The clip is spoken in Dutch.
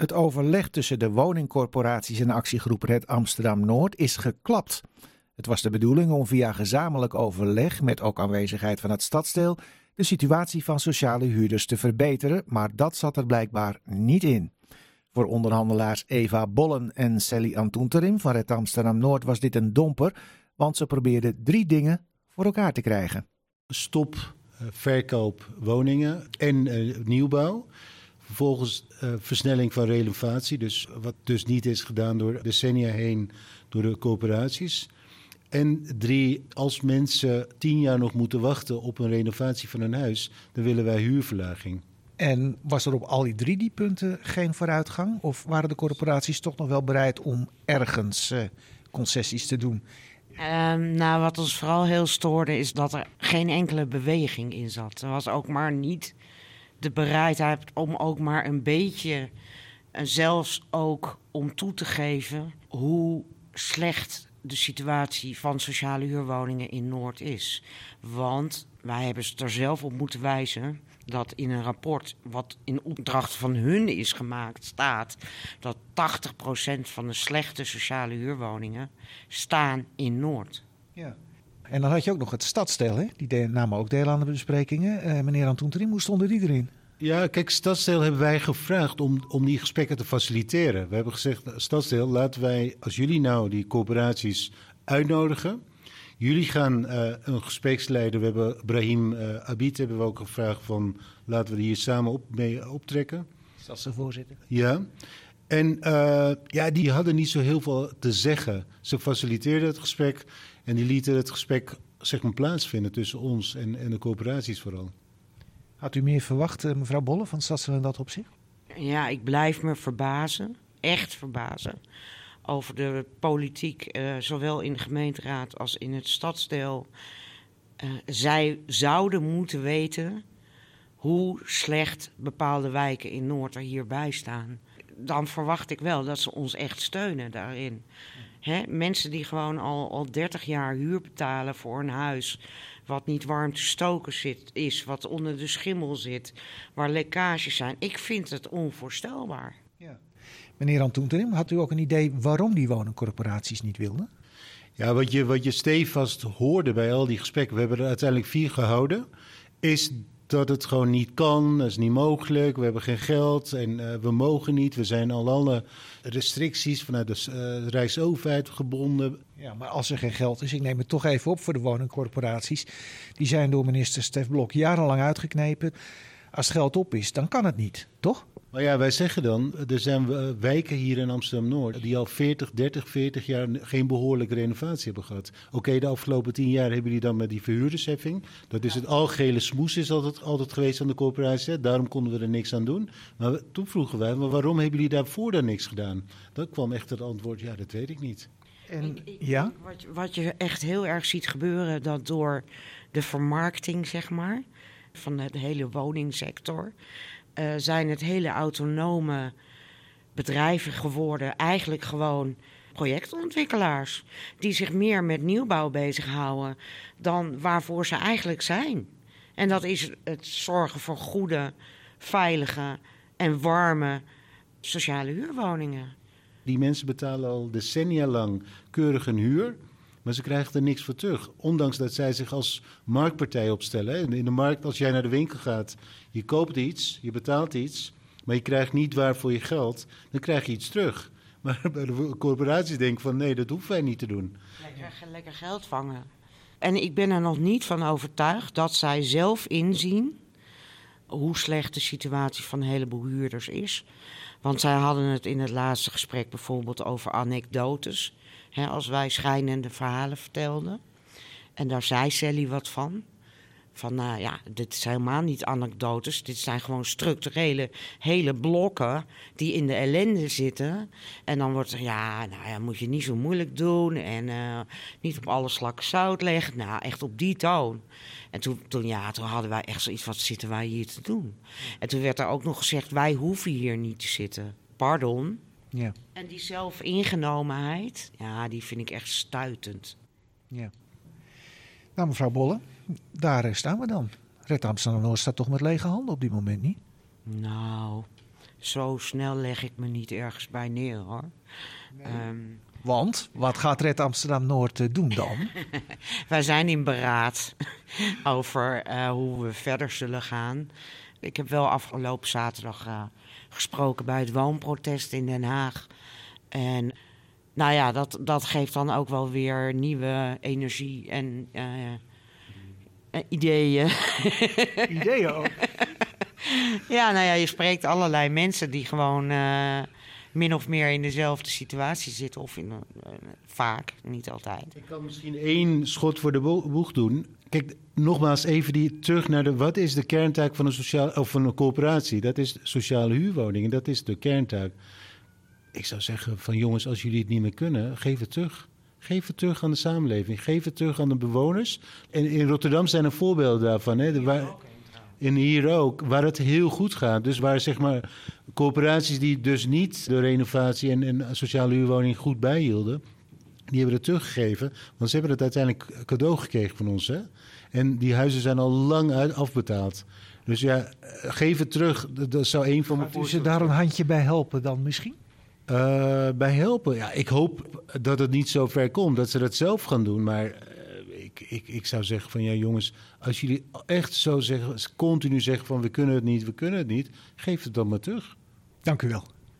Het overleg tussen de woningcorporaties en actiegroep Red Amsterdam Noord is geklapt. Het was de bedoeling om via gezamenlijk overleg, met ook aanwezigheid van het stadsdeel, de situatie van sociale huurders te verbeteren, maar dat zat er blijkbaar niet in. Voor onderhandelaars Eva Bollen en Sally Antoenterim van Red Amsterdam Noord was dit een domper, want ze probeerden drie dingen voor elkaar te krijgen. Stop uh, verkoop woningen en uh, nieuwbouw. Vervolgens uh, versnelling van relevatie, dus wat dus niet is gedaan door decennia heen door de corporaties. En drie, als mensen tien jaar nog moeten wachten op een renovatie van een huis, dan willen wij huurverlaging. En was er op al die drie die punten geen vooruitgang? Of waren de corporaties toch nog wel bereid om ergens uh, concessies te doen? Um, nou, wat ons vooral heel stoorde is dat er geen enkele beweging in zat. Er was ook maar niet de bereidheid om ook maar een beetje, en zelfs ook om toe te geven hoe slecht de situatie van sociale huurwoningen in Noord is. Want wij hebben ze er zelf op moeten wijzen dat in een rapport wat in opdracht van hun is gemaakt staat dat 80% van de slechte sociale huurwoningen staan in Noord. Ja. En dan had je ook nog het stadsdeel, hè? die namen ook deel aan de besprekingen. Uh, meneer Antoenterin, hoe stonden die erin? Ja, kijk, Stadsdeel hebben wij gevraagd om, om die gesprekken te faciliteren. We hebben gezegd, Stadsdeel, laten wij, als jullie nou die corporaties uitnodigen... Jullie gaan uh, een gespreksleider, we hebben Brahim uh, Abid hebben we ook gevraagd van... laten we hier samen op, mee optrekken. Stadsdeelvoorzitter. Ja. En uh, ja, die hadden niet zo heel veel te zeggen. Ze faciliteerden het gesprek en die lieten het gesprek zeg maar, plaatsvinden tussen ons en, en de corporaties vooral. Had u meer verwacht, mevrouw Bolle, van Stadsdeel in dat opzicht? Ja, ik blijf me verbazen. Echt verbazen. Over de politiek, uh, zowel in de gemeenteraad als in het stadsdeel. Uh, zij zouden moeten weten hoe slecht bepaalde wijken in Noord er hierbij staan. Dan verwacht ik wel dat ze ons echt steunen daarin. Hè? Mensen die gewoon al, al 30 jaar huur betalen voor een huis wat niet warm te stoken zit, is, wat onder de schimmel zit, waar lekkages zijn. Ik vind het onvoorstelbaar. Ja. Meneer Antoenterim, had u ook een idee waarom die woningcorporaties niet wilden? Ja, wat je, wat je stevast hoorde bij al die gesprekken, we hebben er uiteindelijk vier gehouden, is dat het gewoon niet kan, dat is niet mogelijk, we hebben geen geld en uh, we mogen niet. We zijn al alle restricties vanuit de uh, Rijksoverheid gebonden. Ja, maar als er geen geld is, ik neem het toch even op voor de woningcorporaties. Die zijn door minister Stef Blok jarenlang uitgeknepen. Als het geld op is, dan kan het niet, toch? Maar ja, wij zeggen dan, er zijn wijken hier in Amsterdam-Noord die al 40, 30, 40 jaar geen behoorlijke renovatie hebben gehad. Oké, okay, de afgelopen 10 jaar hebben jullie dan met die verhuurdersheffing. Dat is het algehele smoes is altijd, altijd geweest aan de corporatie. Daarom konden we er niks aan doen. Maar toen vroegen wij, maar waarom hebben jullie daarvoor dan niks gedaan? Dan kwam echt het antwoord, ja, dat weet ik niet. En, ja? Wat, wat je echt heel erg ziet gebeuren, dat door de vermarkting, zeg maar, van de hele woningsector uh, zijn het hele autonome bedrijven geworden. Eigenlijk gewoon projectontwikkelaars. Die zich meer met nieuwbouw bezighouden dan waarvoor ze eigenlijk zijn. En dat is het zorgen voor goede, veilige en warme sociale huurwoningen. Die mensen betalen al decennia lang keurig een huur. Maar ze krijgen er niks voor terug. Ondanks dat zij zich als marktpartij opstellen. In de markt, als jij naar de winkel gaat, je koopt iets, je betaalt iets, maar je krijgt niet waar voor je geld, dan krijg je iets terug. Maar de corporaties denken van nee, dat hoeven wij niet te doen. Lekker, lekker geld vangen. En ik ben er nog niet van overtuigd dat zij zelf inzien hoe slecht de situatie van een heleboel huurders is. Want zij hadden het in het laatste gesprek bijvoorbeeld over anekdotes. Hè, als wij schijnende verhalen vertelden. En daar zei Sally wat van. Van nou ja, dit zijn helemaal niet anekdotes. Dit zijn gewoon structurele hele blokken die in de ellende zitten. En dan wordt er, ja, nou ja, moet je niet zo moeilijk doen. En uh, niet op alle slakken zout leggen. Nou, echt op die toon. En toen, toen, ja, toen hadden wij echt zoiets, wat zitten wij hier te doen? En toen werd er ook nog gezegd, wij hoeven hier niet te zitten. Pardon. Ja. En die zelfingenomenheid, ja, die vind ik echt stuitend. Ja. Nou, mevrouw Bolle, daar staan we dan. Red Amsterdam Noord staat toch met lege handen op dit moment niet? Nou, zo snel leg ik me niet ergens bij neer hoor. Ehm, Want wat gaat Red Amsterdam Noord eh, doen dan? wij zijn in beraad over eh, hoe we verder zullen gaan. Ik heb wel afgelopen zaterdag eh, gesproken bij het woonprotest in Den Haag. En nou ja, dat, dat geeft dan ook wel weer nieuwe energie en eh, eh, ideeën. Ideeën ook. Ja, nou ja, je spreekt allerlei mensen die gewoon eh, min of meer in dezelfde situatie zitten. Of in, eh, vaak, niet altijd. Ik kan misschien één schot voor de bo- boeg doen. Kijk, nogmaals even die, terug naar de... Wat is de kerntaak van een, sociaal, of van een coöperatie? Dat is sociale huurwoningen. Dat is de kerntaak. Ik zou zeggen van jongens, als jullie het niet meer kunnen, geef het terug. Geef het terug aan de samenleving. Geef het terug aan de bewoners. En in Rotterdam zijn er voorbeelden daarvan. Hè? De, waar, en hier ook, waar het heel goed gaat. Dus waar zeg maar coöperaties die dus niet de renovatie en, en sociale huurwoning goed bijhielden, die hebben het teruggegeven. Want ze hebben het uiteindelijk cadeau gekregen van ons. Hè? En die huizen zijn al lang uit afbetaald. Dus ja, eh, geef het terug. Dat, dat zou één van mijn Moet ze daar een handje bij helpen dan misschien? Eh, bij helpen. Ja, ik hoop dat het niet zo ver komt, dat ze dat zelf gaan doen. Maar eh, ik, ik, ik zou zeggen van ja jongens, als jullie echt zo zeggen, continu zeggen van we kunnen het niet, we kunnen het niet, geef het dan maar terug. Dank u wel.